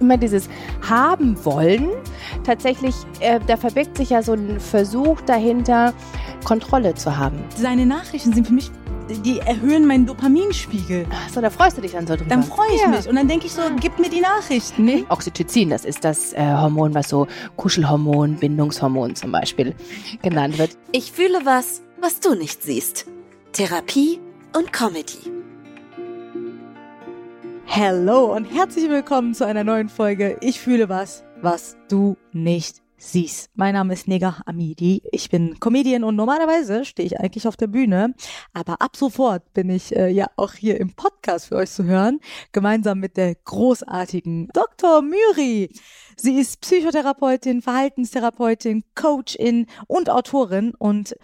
immer dieses haben wollen. Tatsächlich, äh, da verbirgt sich ja so ein Versuch dahinter, Kontrolle zu haben. Seine Nachrichten sind für mich, die erhöhen meinen Dopaminspiegel. Ach so, da freust du dich dann so drüber. Dann freue ich Ja. mich und dann denke ich so, gib mir die Nachrichten. Nee. Oxytocin, das ist das äh, Hormon, was so Kuschelhormon, Bindungshormon zum Beispiel genannt wird. Ich fühle was, was du nicht siehst. Therapie und Comedy. Hallo und herzlich willkommen zu einer neuen Folge. Ich fühle was, was du nicht siehst. Mein Name ist Nega Amidi. Ich bin Comedian und normalerweise stehe ich eigentlich auf der Bühne. Aber ab sofort bin ich äh, ja auch hier im Podcast für euch zu hören. Gemeinsam mit der großartigen Dr. Myri. Sie ist Psychotherapeutin, Verhaltenstherapeutin, Coachin und Autorin und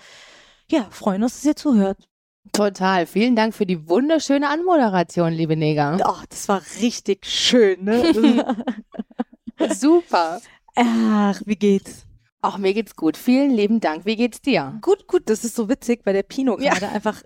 ja, freuen uns, dass ihr zuhört. Total. Vielen Dank für die wunderschöne Anmoderation, liebe Neger. Oh, das war richtig schön, ne? Super. Ach, wie geht's? Auch mir geht's gut. Vielen lieben Dank. Wie geht's dir? Gut, gut, das ist so witzig, weil der Pino Ja. gerade einfach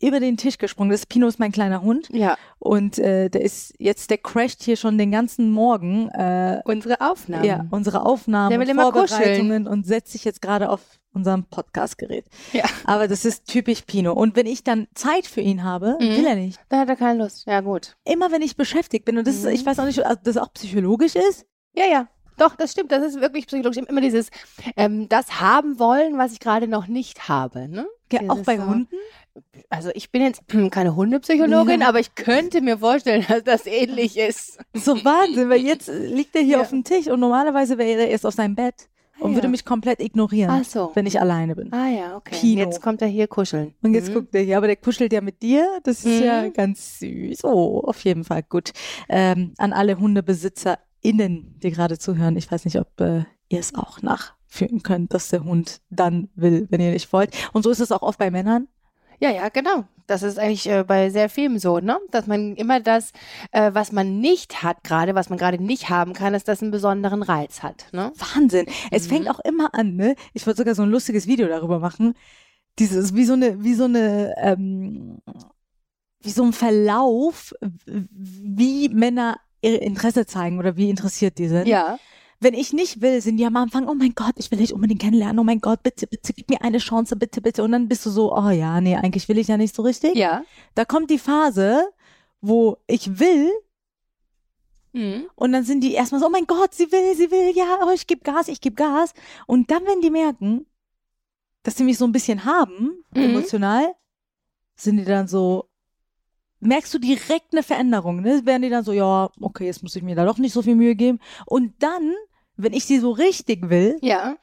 über den Tisch gesprungen ist. Pino ist mein kleiner Hund Ja, und äh, der ist jetzt, der crasht hier schon den ganzen Morgen. Äh, unsere Aufnahmen. ja, unsere Aufnahmen Der will immer Vorbereitungen und setzt sich jetzt gerade auf unserem Podcastgerät. Ja. Aber das ist typisch Pino. Und wenn ich dann Zeit für ihn habe, Mhm. will er nicht. Da hat er keine Lust. Ja, gut. Immer wenn ich beschäftigt bin und das ist, Mhm. ich weiß auch nicht, ob das auch psychologisch ist. Ja, ja. Doch, das stimmt. Das ist wirklich psychologisch. Immer dieses, ähm, das haben wollen, was ich gerade noch nicht habe. Ne? Ja, auch bei so- Hunden. Also ich bin jetzt keine Hundepsychologin, Ja. aber ich könnte mir vorstellen, dass das ähnlich ist. So Wahnsinn, weil jetzt liegt er hier Ja. auf dem Tisch und normalerweise wäre er erst auf seinem Bett und Ah, würde ja. mich komplett ignorieren, so. wenn ich alleine bin. Ah ja, okay. Pino. Jetzt kommt er hier kuscheln. Und jetzt Mhm. guckt er hier, aber der kuschelt ja mit dir. Das ist ja Mhm. ganz süß. Oh, auf jeden Fall gut. Ähm, an alle HundebesitzerInnen, die gerade zuhören, ich weiß nicht, ob äh, ihr es auch nachführen könnt, dass der Hund dann will, wenn ihr nicht wollt. Und so ist es auch oft bei Männern. Ja, ja, genau. Das ist eigentlich äh, bei sehr vielen so, ne? Dass man immer das, äh, was man nicht hat gerade, was man gerade nicht haben kann, dass das einen besonderen Reiz hat, ne? Wahnsinn. Es Mhm. fängt auch immer an, ne? Ich wollte sogar so ein lustiges Video darüber machen. Dieses, wie so eine, wie so eine, ähm, wie so ein Verlauf, wie Männer ihr Interesse zeigen oder wie interessiert die sind. Ja. Wenn ich nicht will, sind die am Anfang, oh mein Gott, ich will dich unbedingt kennenlernen, oh mein Gott, bitte, bitte, gib mir eine Chance, bitte, bitte. Und dann bist du so, oh ja, nee, eigentlich will ich ja nicht so richtig. Ja. Da kommt die Phase, wo ich will Mhm. und dann sind die erstmal so, oh mein Gott, sie will, sie will, ja, oh, ich gebe Gas, ich gebe Gas. Und dann, wenn die merken, dass sie mich so ein bisschen haben, Mhm. emotional, sind die dann so, merkst du direkt eine Veränderung, ne? Werden die dann so, ja, okay, jetzt muss ich mir da doch nicht so viel Mühe geben. Und dann, wenn ich sie so richtig will, Ja.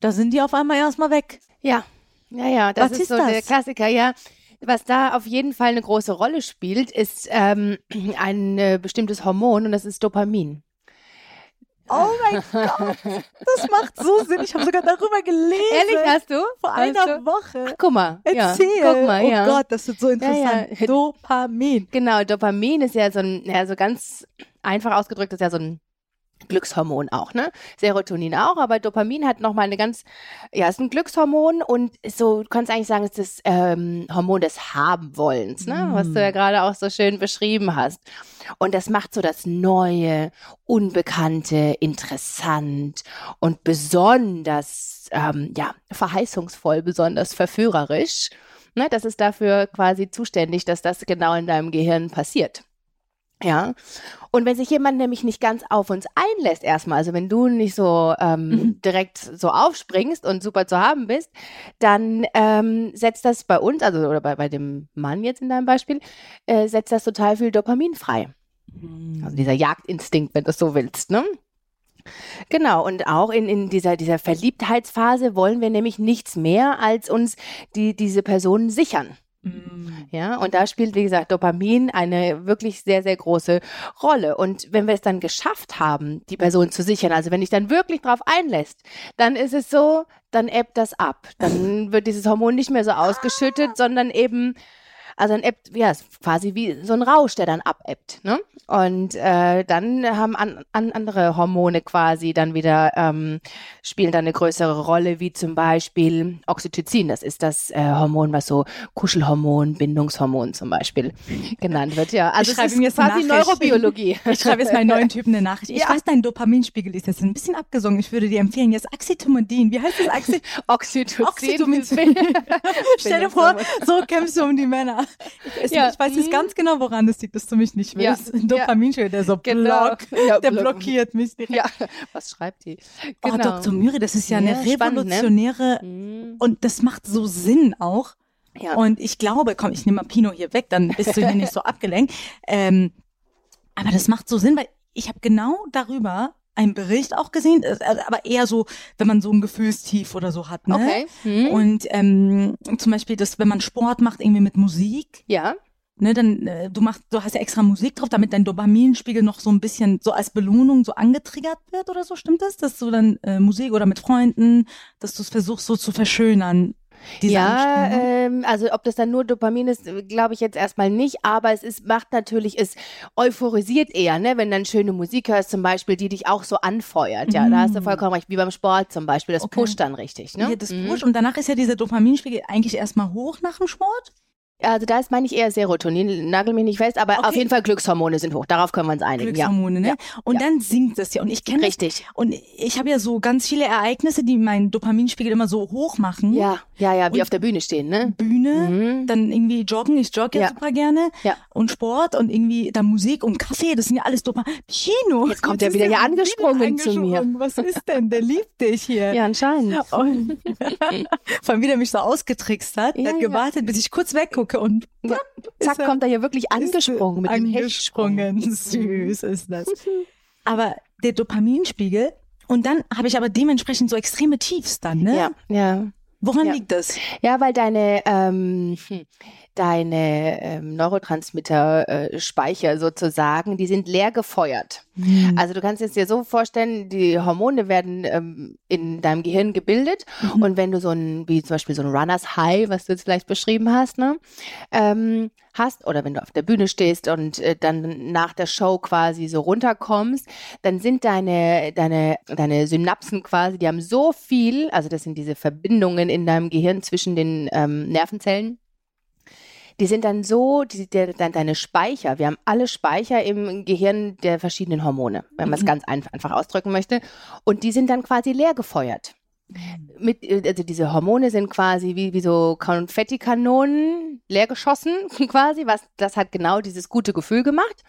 da sind die auf einmal erstmal weg. Ja. Ja, ja, das Was ist, so das? der Klassiker, ja. Was da auf jeden Fall eine große Rolle spielt, ist ähm, ein äh, bestimmtes Hormon und das ist Dopamin. Oh mein Gott, das macht so Sinn. Ich habe sogar darüber gelesen. Ehrlich, hast du? Vor Hast einer du? Woche. Guck mal. Erzähl. Ja. Guck mal, oh ja. Gott, das ist so interessant. ja. Dopamin. Genau, Dopamin ist ja so ein, ja, so ganz einfach ausgedrückt, ist ja so ein Glückshormon auch, ne? Serotonin auch, aber Dopamin hat nochmal eine ganz, ja, ist ein Glückshormon und so, du kannst eigentlich sagen, es ist das ähm, Hormon des Habenwollens, ne? Was du ja gerade auch so schön beschrieben hast. Und das macht so das Neue, Unbekannte, interessant und besonders, ähm, ja, verheißungsvoll, besonders verführerisch. Ne? Das ist dafür quasi zuständig, dass das genau in deinem Gehirn passiert. Ja. Und wenn sich jemand nämlich nicht ganz auf uns einlässt, erstmal, also wenn du nicht so ähm, Mhm. direkt so aufspringst und super zu haben bist, dann ähm, setzt das bei uns, also oder bei, bei dem Mann jetzt in deinem Beispiel, äh, setzt das total viel Dopamin frei. Also dieser Jagdinstinkt, wenn du es so willst, ne? Genau, und auch in, in dieser, dieser Verliebtheitsphase wollen wir nämlich nichts mehr, als uns die, diese Personen sichern. Mhm. Ja, und da spielt, wie gesagt, Dopamin eine wirklich sehr, sehr große Rolle. Und wenn wir es dann geschafft haben, die Person zu sichern, also wenn dich dann wirklich drauf einlässt, dann ist es so, dann ebbt das ab. Dann wird dieses Hormon nicht mehr so ausgeschüttet, sondern eben Also dann ebbt, ja, ist quasi wie so ein Rausch, der dann abebbt. Ne? Und äh, dann haben an, an andere Hormone quasi dann wieder, ähm, spielen dann eine größere Rolle, wie zum Beispiel Oxytocin. Das ist das äh, Hormon, was so Kuschelhormon, Bindungshormon zum Beispiel genannt wird. Ja, also Ich schreibe eine quasi. Neurobiologie. Ich schreibe jetzt meinen neuen Typen eine Nachricht. Ich Ja. weiß, dein Dopaminspiegel ist jetzt ein bisschen abgesungen. Ich würde dir empfehlen, jetzt Acetaminophen. Wie heißt das? Axi Oxytocin. Oxytocin. Stell dir vor, so kämpfst du um die Männer. Ich weiß, Ja. ich weiß jetzt Mhm. ganz genau, woran es liegt, dass du mich nicht Ja. willst. Ein Dopaminspiegel, der so Genau. block, Ja, der block- blockiert mich direkt. Ja, was schreibt die? Oh, Genau. Dr. Müri, das ist ja eine Ja, spannend, ne? revolutionäre Mhm. und das macht so Sinn auch. Ja. Und ich glaube, komm, ich nehme mal Pino hier weg, dann bist du hier nicht so abgelenkt. Ähm, aber das macht so Sinn, weil ich habe genau darüber einen Bericht auch gesehen, äh, aber eher so, wenn man so ein Gefühlstief oder so hat. Ne? Okay. Mhm. Und ähm, zum Beispiel, das, wenn man Sport macht, irgendwie mit Musik, ja. ne, dann äh, du machst, du hast ja extra Musik drauf, damit dein Dopaminspiegel noch so ein bisschen so als Belohnung so angetriggert wird oder so, stimmt das? Dass du dann äh, Musik oder mit Freunden, dass du es versuchst so zu verschönern. Diese ja, ähm, also ob das dann nur Dopamin ist, glaube ich jetzt erstmal nicht, aber es ist, macht natürlich, es euphorisiert eher, ne, wenn dann schöne Musik hörst zum Beispiel, die dich auch so anfeuert, ja, da hast du Mm. vollkommen recht, wie beim Sport zum Beispiel, das Okay. pusht dann richtig, ne? Ja, das Mhm. Push. Und danach ist ja dieser Dopaminspiegel eigentlich erstmal hoch nach dem Sport. Also da ist, meine ich, eher Serotonin, nagel mich nicht fest, aber Okay. auf jeden Fall Glückshormone sind hoch, darauf können wir uns einigen, ja. Glückshormone, ne? Ja. Und Ja. dann sinkt es ja. Und ich kenne das. Richtig. Und ich habe ja so ganz viele Ereignisse, die meinen Dopaminspiegel immer so hoch machen. Ja, ja, ja, wie Und- auf der Bühne stehen, ne? Bühne, Mhm. dann irgendwie joggen, ich jogge ja, super gerne. Ja. Und Sport und irgendwie dann Musik und Kaffee, das sind ja alles Dopamin. Kino. Jetzt kommt er wieder hier angesprungen zu mir. Was ist denn? Der liebt dich hier. Ja, anscheinend. Und vor allem, wie der mich so ausgetrickst hat, Ja, der hat ja. gewartet, bis ich kurz weggucke und Ja. Zack, er- kommt er hier wirklich angesprungen mit dem angesprungen. Hechtsprung. Süß ist das. Aber der Dopaminspiegel und dann habe ich aber dementsprechend so extreme Tiefs dann, ne? Ja, ja. Woran Ja. liegt das? Ja, weil deine, ähm, hm, deine ähm, Neurotransmitter-Speicher sozusagen, die sind leer gefeuert. Mhm. Also du kannst es dir so vorstellen, die Hormone werden ähm, in deinem Gehirn gebildet Mhm. und wenn du so ein, wie zum Beispiel so ein Runners High, was du jetzt vielleicht beschrieben hast, ne, ähm, hast oder wenn du auf der Bühne stehst und äh, dann nach der Show quasi so runterkommst, dann sind deine, deine, deine Synapsen quasi, die haben so viel, also das sind diese Verbindungen in deinem Gehirn zwischen den ähm, Nervenzellen, die sind dann so, die, der, dann deine Speicher, wir haben alle Speicher im Gehirn der verschiedenen Hormone, wenn man es Mhm. ganz einfach, einfach ausdrücken möchte. Und die sind dann quasi leer gefeuert. Mit, äh, also diese Hormone sind quasi wie, wie so Konfettikanonen leer geschossen, quasi, was, das hat genau dieses gute Gefühl gemacht.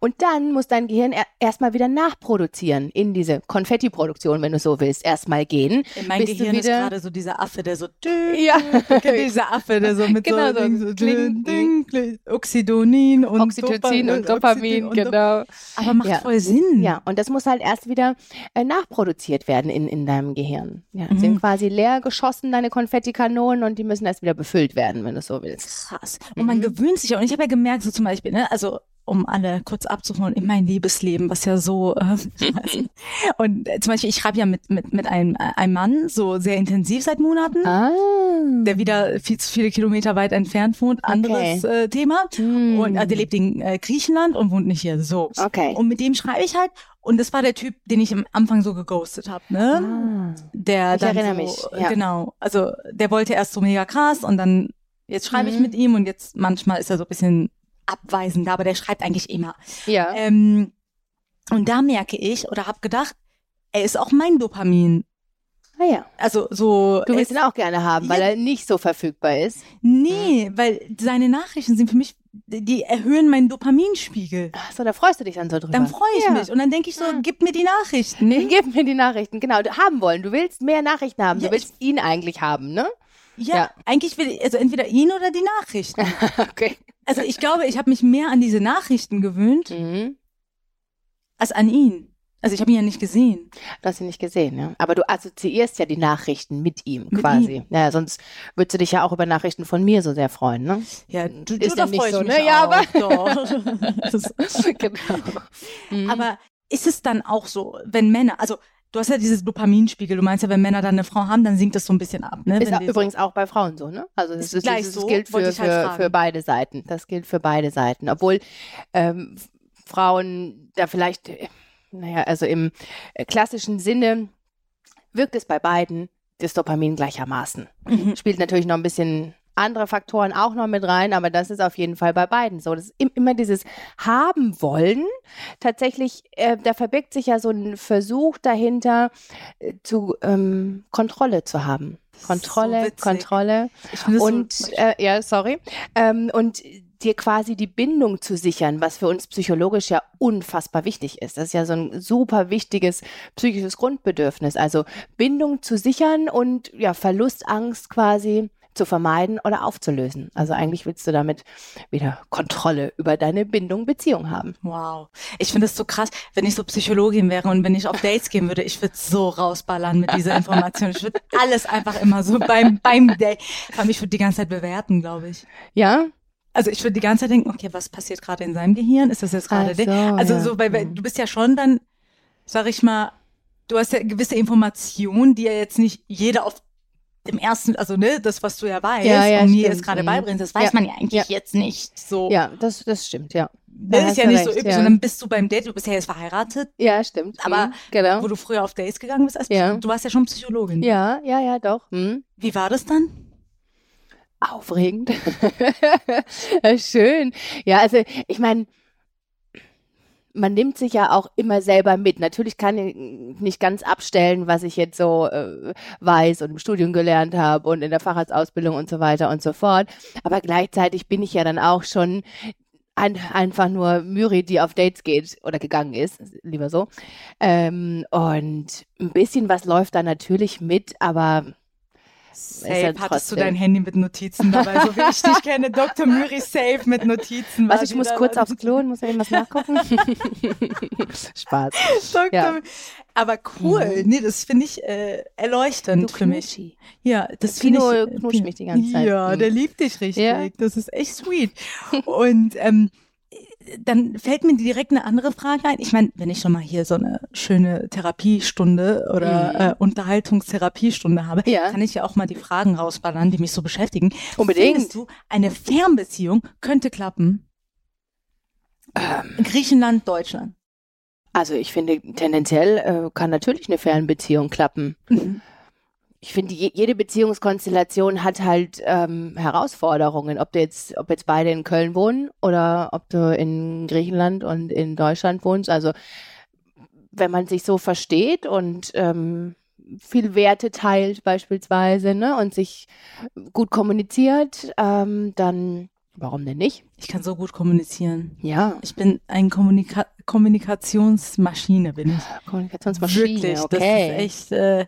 Und dann muss dein Gehirn er, erstmal wieder nachproduzieren, in diese Konfettiproduktion, wenn du so willst, erstmal gehen. In du Gehirn ist wieder- gerade so dieser Affe, der so Ja. dieser Affe, der so mit Genau so, so, so kling, ding, ding, Oxydonin und Oxytocin Dopa- und Dopamin, und Dop- genau. Aber macht Ja. voll Sinn. Ja, und das muss halt erst wieder äh, nachproduziert werden in, in deinem Gehirn. Ja, Mhm. sind quasi leer geschossen, deine Konfettikanonen, und die müssen erst wieder befüllt werden, wenn du so willst. Krass. Und man Mhm. gewöhnt sich ja. Und ich habe ja gemerkt, so zum Beispiel, ne, also um alle kurz abzuholen, in mein Liebesleben, was ja so, äh, und äh, zum Beispiel, ich schreibe ja mit, mit, mit einem, äh, einem Mann so sehr intensiv seit Monaten, Ah. der wieder viel zu viele Kilometer weit entfernt wohnt, anderes äh, Thema. Hm. Und äh, der lebt in äh, Griechenland und wohnt nicht hier. So. Okay. Und mit dem schreibe ich halt. Und das war der Typ, den ich am Anfang so geghostet habe, ne? Ah. Der Ich erinnere so, mich, ja. Genau. Also der wollte erst so mega krass und dann jetzt schreibe ich Mhm. mit ihm und jetzt manchmal ist er so ein bisschen abweisender, aber der schreibt eigentlich immer. Ja. Ähm, und da merke ich oder habe gedacht, er ist auch mein Dopamin. Ah ja. Also so Du willst ihn auch gerne haben, weil Ja. er nicht so verfügbar ist. Nee, weil seine Nachrichten sind für mich, die erhöhen meinen Dopaminspiegel. Ach so, da freust du dich dann so drüber. Dann freue ich ja. mich und dann denke ich so, Ja. gib mir die Nachrichten. Nee, gib mir die Nachrichten, genau. Du haben wollen. Du willst mehr Nachrichten haben. Du willst ihn eigentlich haben, ne? Ja, Ja. eigentlich will ich, also entweder ihn oder die Nachrichten. Okay. Also ich glaube, ich habe mich mehr an diese Nachrichten gewöhnt Mhm. als an ihn. Also ich habe ihn ja nicht gesehen. Du hast ihn nicht gesehen, ja. Aber du assoziierst ja die Nachrichten mit ihm Mit quasi. ihm. Ja, sonst würdest du dich ja auch über Nachrichten von mir so sehr freuen, ne? Ja, du, Ist ja nicht so, ne? Ja, aber- doch. Das- genau. Mhm. aber ist es dann auch so, wenn Männer, also du hast ja dieses Dopaminspiegel. Du meinst ja, wenn Männer dann eine Frau haben, dann sinkt das so ein bisschen ab. Ne? Ist auch übrigens auch bei Frauen so, ne? Also das, Ist ist, gleich das, so, das gilt wollte für, halt für, für beide Seiten. Das gilt für beide Seiten. Obwohl ähm, Frauen da vielleicht, äh, naja, also im äh, klassischen Sinne wirkt es bei beiden das Dopamin gleichermaßen. mhm. Spielt natürlich noch ein bisschen andere Faktoren auch noch mit rein, aber das ist auf jeden Fall bei beiden so. Das ist im- immer dieses haben wollen. Tatsächlich, äh, da verbirgt sich ja so ein Versuch dahinter, äh, zu ähm, Kontrolle zu haben. Kontrolle, so. Kontrolle und äh, ja, sorry. Ähm, und dir quasi die Bindung zu sichern, was für uns psychologisch ja unfassbar wichtig ist. Das ist ja so ein super wichtiges psychisches Grundbedürfnis. Also Bindung zu sichern und ja, Verlustangst quasi zu vermeiden oder aufzulösen. Also eigentlich willst du damit wieder Kontrolle über deine Bindung, Beziehung haben. Wow. Ich finde es so krass, wenn ich so Psychologin wäre und wenn ich auf Dates gehen würde, ich würde so rausballern mit dieser Information. Ich würde alles einfach immer so beim, beim Date. Vor allem, ich würde die ganze Zeit bewerten, glaube ich. Ja? Also ich würde die ganze Zeit denken, okay, was passiert gerade in seinem Gehirn? Ist das jetzt gerade Ach der? so, Also ja. so, weil, weil Mhm. du bist ja schon dann, sag ich mal, du hast ja gewisse Informationen, die ja jetzt nicht jeder auf dem ersten, also ne, das, was du ja weißt Ja, ja, und mir jetzt gerade Mhm. beibringst, das weiß Ja. man ja eigentlich jetzt nicht so. Ja, das, das stimmt, ja. Das Da ist ja nicht so recht, üblich. ja. Und dann bist du beim Date, du bist ja jetzt verheiratet, Ja, stimmt. Aber Mhm, genau. wo du früher auf Dates gegangen bist. Als. Du warst ja schon Psychologin. Ja, ja, ja, doch. Mhm. Wie war das dann? Aufregend. Schön. Ja, also ich meine, man nimmt sich ja auch immer selber mit. Natürlich kann ich nicht ganz abstellen, was ich jetzt so äh, weiß und im Studium gelernt habe und in der Facharztausbildung und so weiter und so fort. Aber gleichzeitig bin ich ja dann auch schon ein, einfach nur Müri, die auf Dates geht oder gegangen ist, lieber so. Ähm, und ein bisschen was läuft da natürlich mit, aber Safe ja hattest du trotzdem. dein Handy mit Notizen dabei, so wie ich dich kenne. Dr. Müri safe mit Notizen. Was, ich muss kurz aufs Klo und muss irgendwas nachgucken. Spaß. Dr. Ja. Aber cool. Mhm. Nee, das finde ich äh, erleuchtend für mich. Ja, das finde ich. knutscht mich die ganze Zeit. Ja, Mhm. der liebt dich richtig. Ja. Das ist echt sweet. Und ähm, dann fällt mir direkt eine andere Frage ein. Ich meine, wenn ich schon mal hier so eine schöne Therapiestunde oder Mhm. äh, Unterhaltungstherapiestunde habe, Ja. kann ich ja auch mal die Fragen rausballern, die mich so beschäftigen. Unbedingt. Findest du, eine Fernbeziehung könnte klappen? Ähm, Griechenland, Deutschland. Also ich finde, tendenziell äh, kann natürlich eine Fernbeziehung klappen. Mhm. Ich finde, je, jede Beziehungskonstellation hat halt ähm, Herausforderungen. Ob du jetzt, ob jetzt beide in Köln wohnen oder ob du in Griechenland und in Deutschland wohnst. Also wenn man sich so versteht und ähm, viel Werte teilt beispielsweise ne, und sich gut kommuniziert, ähm, dann warum denn nicht? Ich kann so gut kommunizieren. Ja, Ich bin ein Kommunika Kommunikationsmaschine, bin ich. Kommunikationsmaschine, Wirklich, okay. das ist echt äh,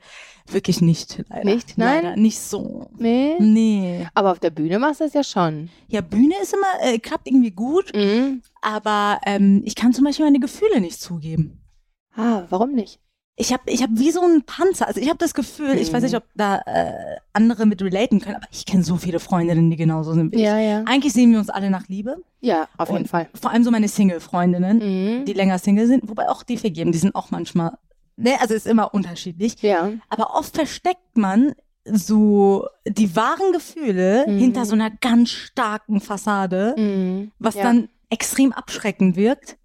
wirklich nicht. Leider. Nicht? Nein? Leider nicht so. Nee. Nee. Aber auf der Bühne machst du es ja schon. Ja, Bühne ist immer, äh, klappt irgendwie gut, Mhm. aber ähm, ich kann zum Beispiel meine Gefühle nicht zugeben. Ah, warum nicht? Ich habe ich hab wie so einen Panzer. Also ich habe das Gefühl, ich weiß nicht, ob da äh, andere mit relaten können, aber ich kenne so viele Freundinnen, die genauso sind wie ich. ja. Eigentlich sehen wir uns alle nach Liebe. Ja, auf jeden Und Fall. Vor allem so meine Single-Freundinnen, Mhm. die länger Single sind, wobei auch die vergeben, die sind auch manchmal, ne, also ist immer unterschiedlich. Ja. Aber oft versteckt man so die wahren Gefühle Mhm. hinter so einer ganz starken Fassade, Mhm. was ja. dann extrem abschreckend wirkt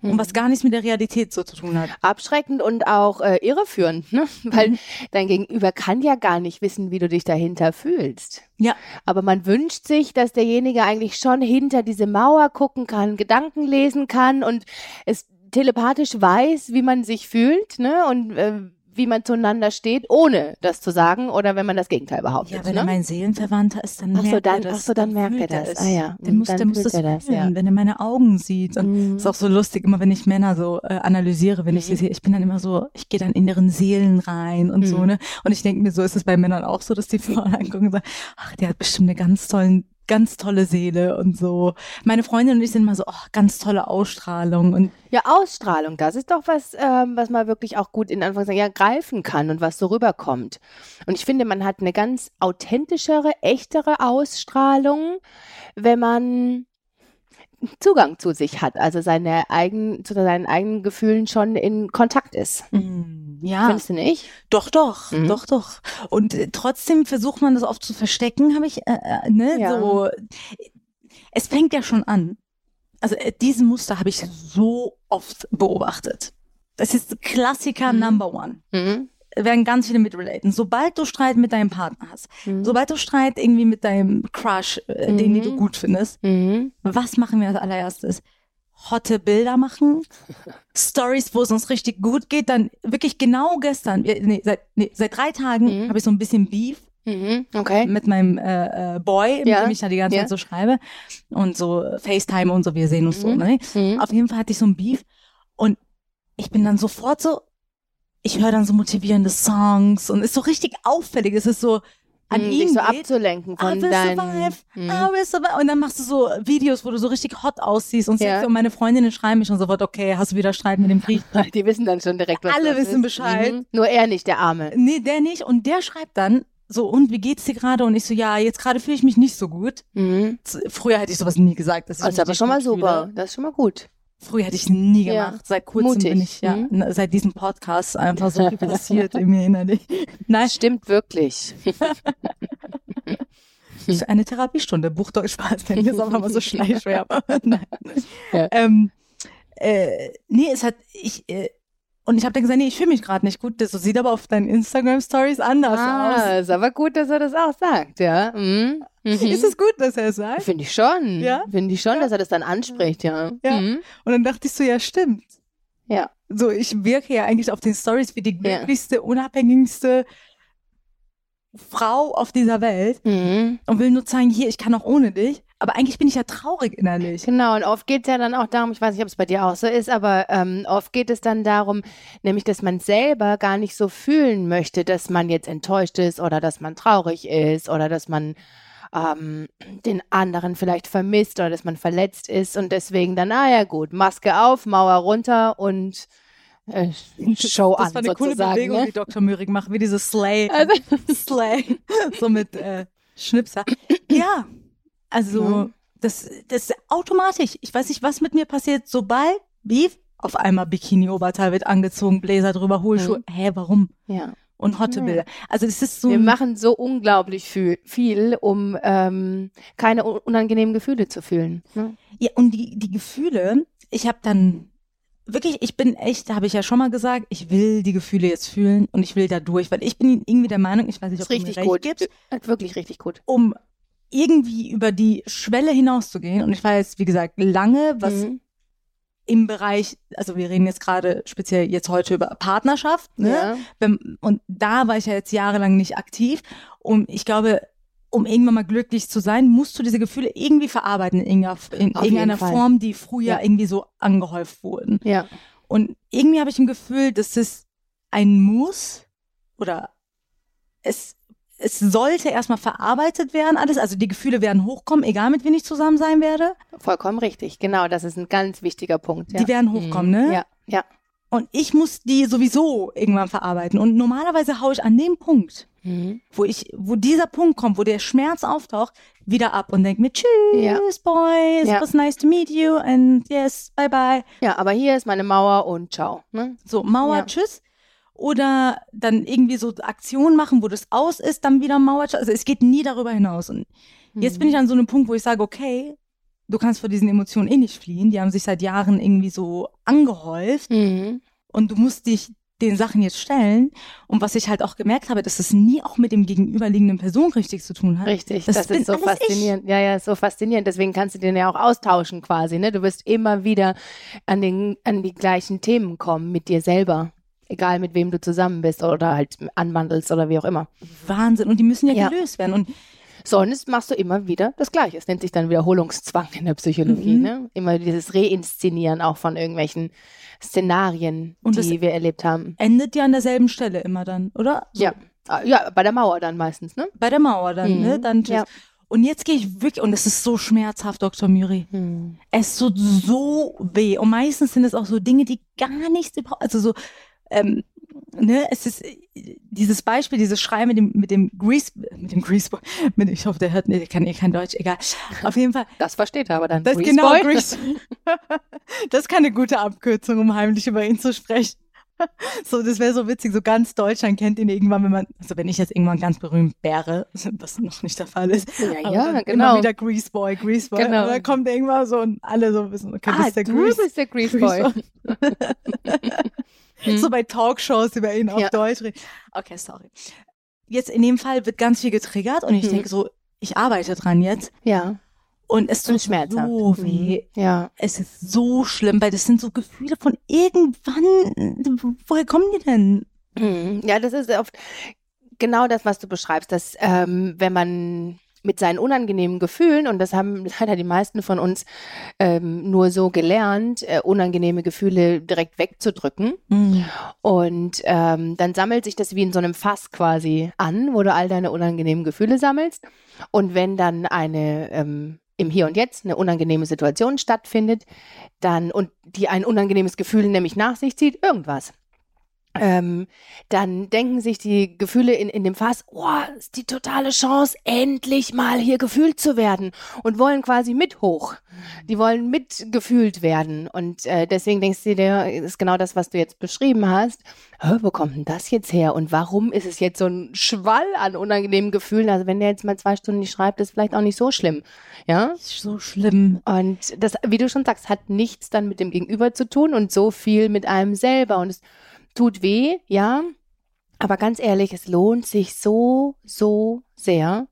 Mhm. und was gar nichts mit der Realität so zu tun hat. abschreckend und auch äh, irreführend, ne? Weil Mhm. dein Gegenüber kann ja gar nicht wissen, wie du dich dahinter fühlst. Ja. Aber man wünscht sich, dass derjenige eigentlich schon hinter diese Mauer gucken kann, Gedanken lesen kann und es telepathisch weiß, wie man sich fühlt, ne? Und äh, wie man zueinander steht, ohne das zu sagen oder wenn man das Gegenteil behauptet. Ja, wenn ne? er mein Seelenverwandter ist, dann Ach so, merkt dann- er das. ach so, dann merkt er das. Ah ja, Der muss, dann der muss das, er das, ja. wenn er meine Augen sieht. Und Mhm. ist auch so lustig, immer wenn ich Männer so äh, analysiere, wenn ich sie Mhm. sehe, ich bin dann immer so, ich gehe dann in deren Seelen rein und so, Mhm. ne? Und ich denke mir, so ist es bei Männern auch so, dass die Frauen angucken und sagen, ach, der hat bestimmt eine ganz tollen, ganz tolle Seele und so. Meine Freundin und ich sind immer so, oh, ganz tolle Ausstrahlung und Ja, Ausstrahlung, das ist doch was, ähm, was man wirklich auch gut in Anführungszeichen ja, greifen kann und was so rüberkommt. Und ich finde, man hat eine ganz authentischere, echtere Ausstrahlung, wenn man Zugang zu sich hat, also seine eigenen, zu seinen eigenen Gefühlen schon in Kontakt ist. mm, Ja, Findest du nicht? doch, doch, Mhm. doch, doch. Und äh, trotzdem versucht man das oft zu verstecken, habe ich, äh, äh, ne, Ja. so. Es fängt ja schon an. Also äh, diesen Muster habe ich so oft beobachtet. Das ist Klassiker Mhm. Number One. Mhm. Werden ganz viele mitrelaten. Sobald du Streit mit deinem Partner hast, Mhm. sobald du Streit irgendwie mit deinem Crush, äh, den, den du Mhm. gut findest, Mhm. was machen wir als allererstes? Hotte Bilder machen, Stories, wo es uns richtig gut geht, dann wirklich genau gestern, äh, nee, seit, nee, seit drei Tagen Mhm. habe ich so ein bisschen Beef Mhm. Okay. mit meinem äh, äh, Boy, mit Ja. dem ich da die ganze Ja. Zeit so schreibe und so FaceTime und so, wir sehen uns so. Mhm. Ne? Mhm. Auf jeden Fall hatte ich so ein Beef und ich bin dann sofort so, ich höre dann so motivierende Songs und ist so richtig auffällig. Es ist so an Mhm, dich so geht. abzulenken I von will deinen. survive, Mhm. I will survive. Und dann machst du so Videos, wo du so richtig hot aussiehst und, Ja. und meine Freundinnen schreiben mich schon sofort, okay, hast du wieder Streit mit dem Brief? Die wissen dann schon direkt, was Alle wissen ist. Bescheid. Mhm. Nur er nicht, der Arme. nee, der nicht. Und der schreibt dann so, und wie geht's dir gerade? Und ich so, ja, jetzt gerade fühle ich mich nicht so gut. Mhm. Früher hätte ich sowas nie gesagt. Das ist aber schon mal super. Fühle. Das ist schon mal gut. Früher hätte ich nie Ja. gemacht. Seit kurzem Mutig. bin ich, ja, Mhm. na, seit diesem Podcast einfach so viel passiert in mir innerlich. Nein, stimmt wirklich. eine Therapiestunde, Buch Deutsch Spaß, denn mir ist einfach mal so schleichschwer. aber Nein. Ja. Ähm, äh, nee, es hat, ich, äh, und ich habe dann gesagt, nee, ich fühle mich gerade nicht gut. Das sieht aber auf deinen Instagram-Stories anders Ah, ist aber gut, dass er das auch sagt, ja. Mhm. aus. Mhm. Ist es gut, dass er es sagt? Finde ich schon. Ja? Finde ich schon, dass er das dann anspricht, ja. Ja. Mhm. Und dann dachte ich so, ja, stimmt. Ja. So, ich wirke ja eigentlich auf den Stories wie die Ja. glücklichste, unabhängigste Frau auf dieser Welt Mhm. und will nur zeigen, hier, ich kann auch ohne dich. Aber eigentlich bin ich ja traurig innerlich. Genau, und oft geht es ja dann auch darum, ich weiß nicht, ob es bei dir auch so ist, aber ähm, oft geht es dann darum, nämlich, dass man selber gar nicht so fühlen möchte, dass man jetzt enttäuscht ist oder dass man traurig ist oder dass man ähm, den anderen vielleicht vermisst oder dass man verletzt ist und deswegen dann, ah ja gut, Maske auf, Mauer runter und äh, Show Das an war eine coole. Bewegung, ne? die Dr. Möhrig macht, wie diese Slay. Also- Slay. So mit äh, Schnipser. Ja, also Ja. das, das ist automatisch. Ich weiß nicht, was mit mir passiert, sobald Beef, auf einmal Bikini-Oberteil wird angezogen, Bläser drüber, Hohlschuhe. Hä, warum? Ja. Und hotte Ja. Bilder. Also das ist so Wir machen so unglaublich viel, viel um ähm, keine un- unangenehmen Gefühle zu fühlen. Ne? Ja, und die, die Gefühle, ich habe dann wirklich, ich bin echt, da habe ich ja schon mal gesagt, ich will die Gefühle jetzt fühlen und ich will da durch, weil ich bin irgendwie der Meinung, ich weiß nicht, ob du mir richtig recht gut. gibst, Äh, Wirklich richtig gut. um irgendwie über die Schwelle hinauszugehen. Und ich war jetzt, wie gesagt, lange, was Mhm. im Bereich, also wir reden jetzt gerade speziell jetzt heute über Partnerschaft, ne? Ja. Und da war ich ja jetzt jahrelang nicht aktiv. Und ich glaube, um irgendwann mal glücklich zu sein, musst du diese Gefühle irgendwie verarbeiten in irgendeiner, in irgendeiner. Form, die früher Ja. irgendwie so angehäuft wurden. ja. Und irgendwie habe ich ein Gefühl, dass es ein Muss oder es, es sollte erstmal verarbeitet werden, alles. Also die Gefühle werden hochkommen, egal mit wem ich zusammen sein werde. Vollkommen richtig. Genau, das ist ein ganz wichtiger Punkt. Ja. Die werden hochkommen, Mhm. ne? Ja, ja. Und ich muss die sowieso irgendwann verarbeiten. Und normalerweise haue ich an dem Punkt, Mhm. wo ich, wo dieser Punkt kommt, wo der Schmerz auftaucht, wieder ab und denke mir, tschüss, Ja. boys, Ja. it was nice to meet you and yes, bye bye. Ja, aber hier ist meine Mauer und ciao. Ne? So, Mauer, Ja. tschüss. Oder dann irgendwie so Aktionen machen, wo das aus ist, dann wieder Mauer, tschüss. Also es geht nie darüber hinaus. Und jetzt Mhm. bin ich an so einem Punkt, wo ich sage, okay, du kannst vor diesen Emotionen eh nicht fliehen. Die haben sich seit Jahren irgendwie so angehäuft. Mhm. und du musst dich den Sachen jetzt stellen. Und was ich halt auch gemerkt habe, dass es nie auch mit dem gegenüberliegenden Person richtig zu tun hat. Richtig, Das das, ist so faszinierend. Ja, ja, ist so faszinierend. Deswegen kannst du den ja auch austauschen quasi. Ne? Du wirst immer wieder an, den, an die gleichen Themen kommen mit dir selber. Egal mit wem du zusammen bist oder halt anwandelst oder wie auch immer. Wahnsinn. Und die müssen ja, Ja. gelöst werden. Und So, und jetzt machst du immer wieder das Gleiche. Es nennt sich dann Wiederholungszwang in der Psychologie. Mhm. Ne? Immer dieses Reinszenieren auch von irgendwelchen Szenarien, Und die wir erlebt haben. endet ja an derselben Stelle immer dann, oder? So, Ja. Ah, Ja, bei der Mauer dann meistens, ne? Bei der Mauer dann, Mhm. ne? Dann tschüss. Ja. Und jetzt gehe ich wirklich, und es ist so schmerzhaft, Dr. Müri. Hm. Es tut so weh. Und meistens sind es auch so Dinge, die gar nichts überhaupt, also so, ähm, ne, es ist dieses Beispiel, dieses Schreien mit dem, mit dem Grease, mit dem Grease, mit, ich hoffe, der hört, der kann eh kein Deutsch, egal. Auf jeden Fall. Das versteht er aber dann. Das ist Grease genau Boy. Grease. das ist keine gute Abkürzung, um heimlich über ihn zu sprechen. So, das wäre so witzig. So ganz Deutschland kennt ihn irgendwann, wenn man, also wenn ich jetzt irgendwann ganz berühmt wäre, was noch nicht der Fall ist. Ja, ja, genau. Immer wieder Grease Boy, Grease Boy. Genau. Und dann kommt irgendwann so und alle so wissen, okay, das Ah, ist der du Grease. bist der Grease Grease Boy. Hm. So bei Talkshows über ihn auf Ja. Deutsch reden. Okay, sorry. Jetzt in dem Fall wird ganz viel getriggert und ich Mhm. denke so, ich arbeite dran jetzt Ja, und es tut schmerzhaft. so weh. Mhm. Ja. Es ist so schlimm, weil das sind so Gefühle von irgendwann. Woher kommen die denn? Mhm. Ja, das ist oft genau das, was du beschreibst, dass ähm, wenn man mit seinen unangenehmen Gefühlen, und das haben leider die meisten von uns ähm, nur so gelernt, äh, unangenehme Gefühle direkt wegzudrücken. Und ähm, dann sammelt sich das wie in so einem Fass quasi an, wo du all deine unangenehmen Gefühle sammelst. Und wenn dann eine ähm, im Hier und Jetzt eine unangenehme Situation stattfindet, dann und die ein unangenehmes Gefühl nämlich nach sich zieht, irgendwas. Ähm, dann denken sich die Gefühle in, in dem Fass, oh, ist die totale Chance, endlich mal hier gefühlt zu werden und wollen quasi mit hoch. Die wollen mitgefühlt werden. Und äh, deswegen denkst du dir, ist genau das, was du jetzt beschrieben hast. Wo kommt denn das jetzt her? Und warum ist es jetzt so ein Schwall an unangenehmen Gefühlen? Also wenn der jetzt mal zwei Stunden nicht schreibt, ist vielleicht auch nicht so schlimm. Ja? so schlimm. Und das, wie du schon sagst, hat nichts dann mit dem Gegenüber zu tun und so viel mit einem selber. Und es tut weh, ja. Aber ganz ehrlich, es lohnt sich so, so sehr,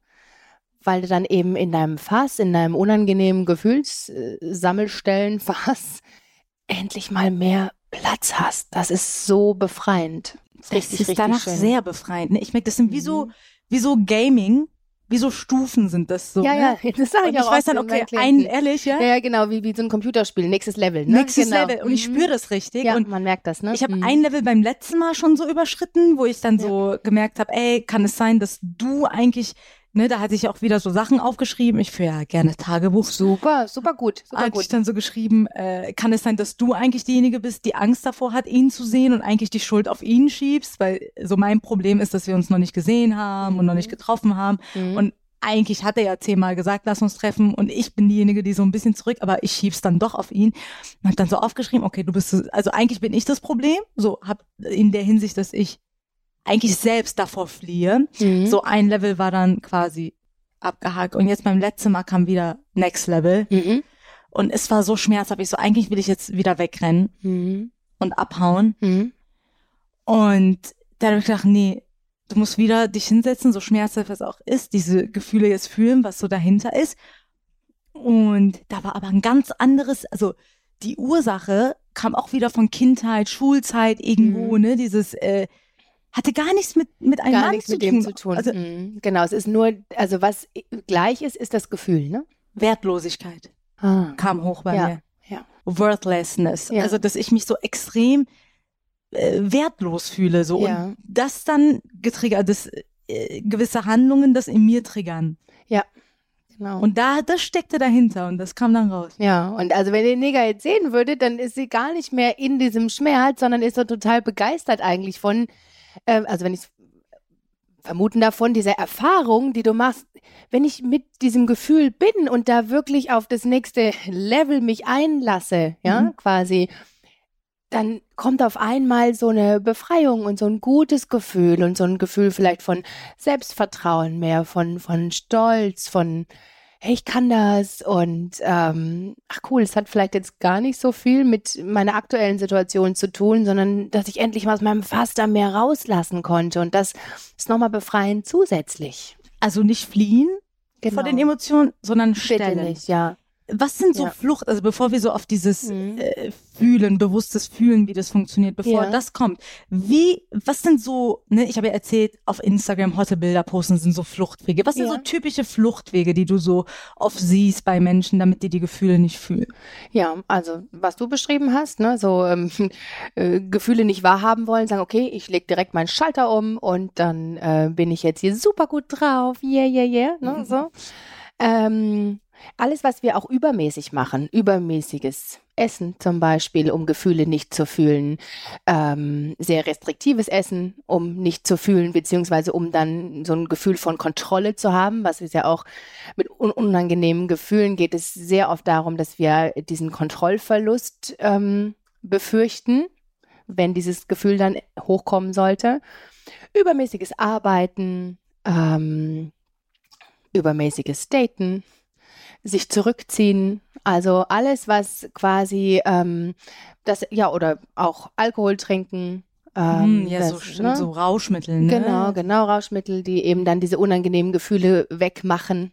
weil du dann eben in deinem Fass, in deinem unangenehmen Gefühlssammelstellenfass endlich mal mehr Platz hast. Das ist so befreiend. Das Richtig, ist richtig danach schön. sehr befreiend. Ne? Ich merke, das sind wie so, Mhm. wie so Gaming, wie so Stufen sind das so. ja, ne? ja, das sage ich ich auch weiß oft dann, okay, ein ehrlich, ja, Ja, ja, genau, wie, wie so ein Computerspiel, nächstes Level. Ne? nächstes genau. Level. Und ich Mhm. spüre das richtig. Ja, Und man merkt das, ne? ich habe Mhm. ein Level beim letzten Mal schon so überschritten, wo ich dann so gemerkt habe, ey, kann es sein, dass du eigentlich, ne, da hatte ich auch wieder so Sachen aufgeschrieben. Ich führe ja gerne Tagebuch. Super, super gut, super Hatte ich gut. dann so geschrieben, äh, kann es sein, dass du eigentlich diejenige bist, die Angst davor hat, ihn zu sehen und eigentlich die Schuld auf ihn schiebst? Weil so mein Problem ist, dass wir uns noch nicht gesehen haben und noch nicht getroffen haben. Mhm. Und eigentlich hat er ja zehnmal gesagt, lass uns treffen und ich bin diejenige, die so ein bisschen zurück, aber ich schieb's dann doch auf ihn. Und hab dann so aufgeschrieben, okay, du bist, so- also eigentlich bin ich das Problem, so hab in der Hinsicht, dass ich eigentlich selbst davor fliehe. Mhm. So ein Level war dann quasi abgehakt und jetzt beim letzten Mal kam wieder Next Level Mhm. und es war so schmerzhaft. Ich so, eigentlich will ich jetzt wieder wegrennen Mhm. und abhauen Mhm. und dann habe ich gedacht, nee, du musst wieder dich hinsetzen, so schmerzhaft es auch ist, diese Gefühle jetzt fühlen, was so dahinter ist. Und da war aber ein ganz anderes, also die Ursache kam auch wieder von Kindheit, Schulzeit irgendwo, Mhm. ne, dieses, äh, hatte gar nichts mit, mit einem Gar Mann nichts zu mit tun. dem zu tun. Also mhm. Genau, es ist nur, also was gleich ist, ist das Gefühl, ne? Wertlosigkeit Ah. kam hoch bei Ja, mir. ja. Worthlessness. Ja. Also, dass ich mich so extrem äh, wertlos fühle. So. Ja. Und das dann getriggert, dass äh, gewisse Handlungen das in mir triggern. Genau. Und da, das steckte dahinter und das kam dann raus. ja, und also wenn ihr den Neger jetzt sehen würdet, dann ist sie gar nicht mehr in diesem Schmerz, sondern ist so total begeistert eigentlich von, ähm, also wenn ich vermuten davon, dieser Erfahrung, die du machst, wenn ich mit diesem Gefühl bin und da wirklich auf das nächste Level mich einlasse, ja, Mhm. quasi, dann kommt auf einmal so eine Befreiung und so ein gutes Gefühl und so ein Gefühl vielleicht von Selbstvertrauen mehr, von, von Stolz, von hey, ich kann das und ähm, ach cool, es hat vielleicht jetzt gar nicht so viel mit meiner aktuellen Situation zu tun, sondern dass ich endlich mal aus meinem Fass da mehr rauslassen konnte und das ist nochmal befreiend zusätzlich. Also nicht fliehen vor den Emotionen, sondern Genau. Bitte stellen. nicht, ja. Was sind so Ja. Flucht, also bevor wir so auf dieses Mhm. äh, Fühlen, bewusstes Fühlen, wie das funktioniert, bevor Ja. das kommt, wie, was sind so, ne, ich habe ja erzählt, auf Instagram hotte Bilder posten sind so Fluchtwege. Was sind Ja. so typische Fluchtwege, die du so oft siehst bei Menschen, damit die die Gefühle nicht fühlen? Ja, also was du beschrieben hast, ne, so ähm, äh, Gefühle nicht wahrhaben wollen, sagen, okay, ich leg direkt meinen Schalter um und dann äh, bin ich jetzt hier super gut drauf, yeah, yeah, yeah, ne, so. Ähm, alles, was wir auch übermäßig machen, übermäßiges Essen zum Beispiel, um Gefühle nicht zu fühlen, ähm, sehr restriktives Essen, um nicht zu fühlen, beziehungsweise um dann so ein Gefühl von Kontrolle zu haben, was ist ja auch mit un unangenehmen Gefühlen geht es sehr oft darum, dass wir diesen Kontrollverlust ähm, befürchten, wenn dieses Gefühl dann hochkommen sollte. Übermäßiges Arbeiten, ähm, übermäßiges Daten, sich zurückziehen, also alles, was quasi ähm, das, ja, oder auch Alkohol trinken. Ähm, Hm, ja, so, das, stimmt, ne? so Rauschmittel, ne? Genau, genau, Rauschmittel, die eben dann diese unangenehmen Gefühle wegmachen.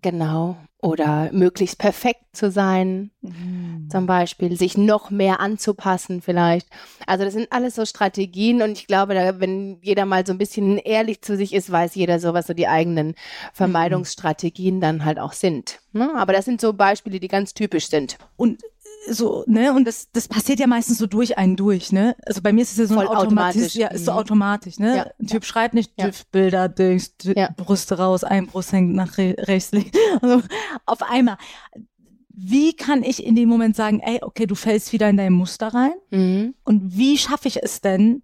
Genau. Oder möglichst perfekt zu sein, Mhm. zum Beispiel, sich noch mehr anzupassen vielleicht. Also das sind alles so Strategien und ich glaube, da, wenn jeder mal so ein bisschen ehrlich zu sich ist, weiß jeder so, was so die eigenen Vermeidungsstrategien dann halt auch sind. Ne? Aber das sind so Beispiele, die ganz typisch sind. Und so, ne, und das, das passiert ja meistens so durch einen durch, ne? Also bei mir ist es ja so Voll Automatis- automatisch. ja, ist so Mhm. automatisch, ne? Ja. Ein Typ schreibt nicht Ja. Bilder, Dings, Ja. Brüste raus, ein Brust hängt nach re rechts, links. Also auf einmal. Wie kann ich in dem Moment sagen, ey, okay, du fällst wieder in dein Muster rein? Mhm. Und wie schaffe ich es denn,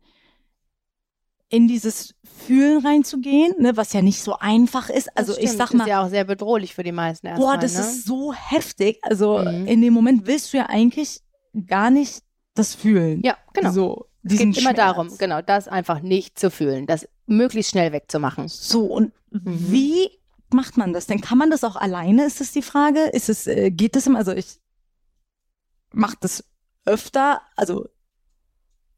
in dieses Fühlen reinzugehen, ne, was ja nicht so einfach ist. Also Das ich sag mal, ist ja auch sehr bedrohlich für die meisten erstmal. boah, das ne? ist so heftig. Also Mhm. in dem Moment willst du ja eigentlich gar nicht das fühlen. Ja, genau. So, es geht immer Schmerz. darum, genau, das einfach nicht zu fühlen, das möglichst schnell wegzumachen. So, und Mhm. wie macht man das denn? Kann man das auch alleine, ist das die Frage? Ist es, äh, geht das immer? Also ich mache das öfter, also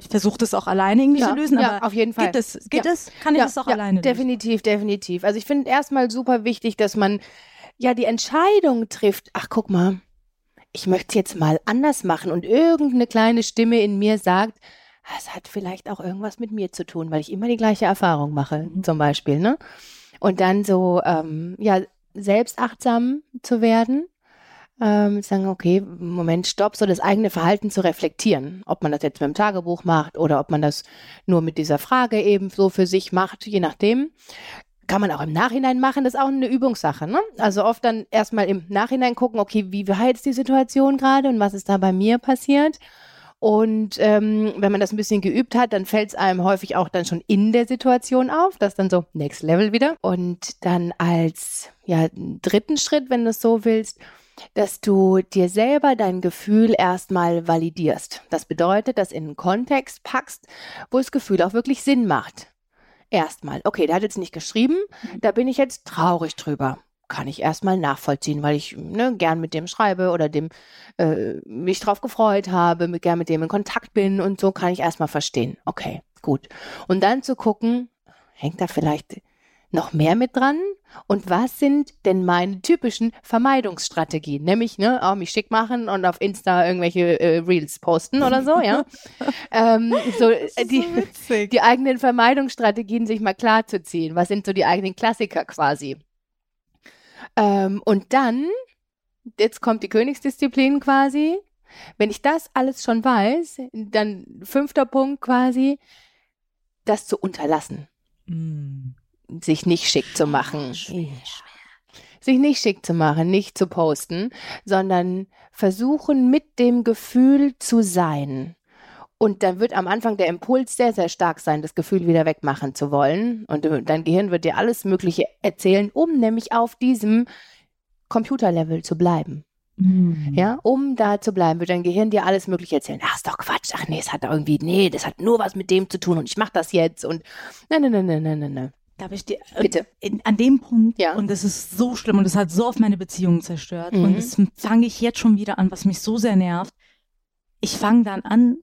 ich versuche das auch alleine irgendwie zu lösen, ja, aber auf jeden Fall. geht das, geht Ja. Kann ich ja, das auch ja, alleine lösen? Definitiv, definitiv. Also ich finde erstmal super wichtig, dass man ja die Entscheidung trifft, ach guck mal, ich möchte es jetzt mal anders machen und irgendeine kleine Stimme in mir sagt, "Ah, es hat vielleicht auch irgendwas mit mir zu tun, weil ich immer die gleiche Erfahrung mache, Mhm. zum Beispiel, ne? Und dann so, ähm, ja, selbstachtsam zu werden, ähm, sagen, okay, Moment, stopp, so das eigene Verhalten zu reflektieren. Ob man das jetzt mit dem Tagebuch macht oder ob man das nur mit dieser Frage eben so für sich macht, je nachdem. Kann man auch im Nachhinein machen, das ist auch eine Übungssache. Ne? Also oft dann erstmal im Nachhinein gucken, okay, wie war jetzt die Situation gerade und was ist da bei mir passiert? Und ähm, wenn man das ein bisschen geübt hat, dann fällt es einem häufig auch dann schon in der Situation auf. Das dann so Next Level wieder. Und dann als ja, dritten Schritt, wenn du es so willst, dass du dir selber dein Gefühl erstmal validierst. Das bedeutet, das in einen Kontext packst, wo das Gefühl auch wirklich Sinn macht. Erstmal, okay, der hat jetzt nicht geschrieben, da bin ich jetzt traurig drüber. Kann ich erstmal nachvollziehen, weil ich ne, gern mit dem schreibe oder dem äh, mich drauf gefreut habe, mit, gern mit dem in Kontakt bin und so kann ich erstmal verstehen. Okay, gut. Und dann zu gucken, hängt da vielleicht noch mehr mit dran? Und was sind denn meine typischen Vermeidungsstrategien? Nämlich, ne, auch mich schick machen und auf Insta irgendwelche äh, Reels posten oder so, ja. ähm, so, äh, die, witzig. die eigenen Vermeidungsstrategien sich mal klar zu ziehen. Was sind so die eigenen Klassiker quasi? Ähm, und dann, jetzt kommt die Königsdisziplin quasi. Wenn ich das alles schon weiß, dann fünfter Punkt quasi, das zu unterlassen Mm. Sich nicht schick zu machen. Schwer. Sich nicht schick zu machen, nicht zu posten, sondern versuchen mit dem Gefühl zu sein. Und dann wird am Anfang der Impuls sehr, sehr stark sein, das Gefühl wieder wegmachen zu wollen. Und dein Gehirn wird dir alles Mögliche erzählen, um nämlich auf diesem Computerlevel zu bleiben. Mm. Ja, um da zu bleiben, wird dein Gehirn dir alles Mögliche erzählen. Ach, ist doch Quatsch. Ach nee, es hat irgendwie, nee, das hat nur was mit dem zu tun und ich mach das jetzt und nein, nein, nein, nein, nein, nein. Darf ich dir äh, Bitte. In, an dem Punkt, Ja. und das ist so schlimm und das hat so oft meine Beziehungen zerstört. Mhm. Und das fange ich jetzt schon wieder an, was mich so sehr nervt. Ich fange dann an,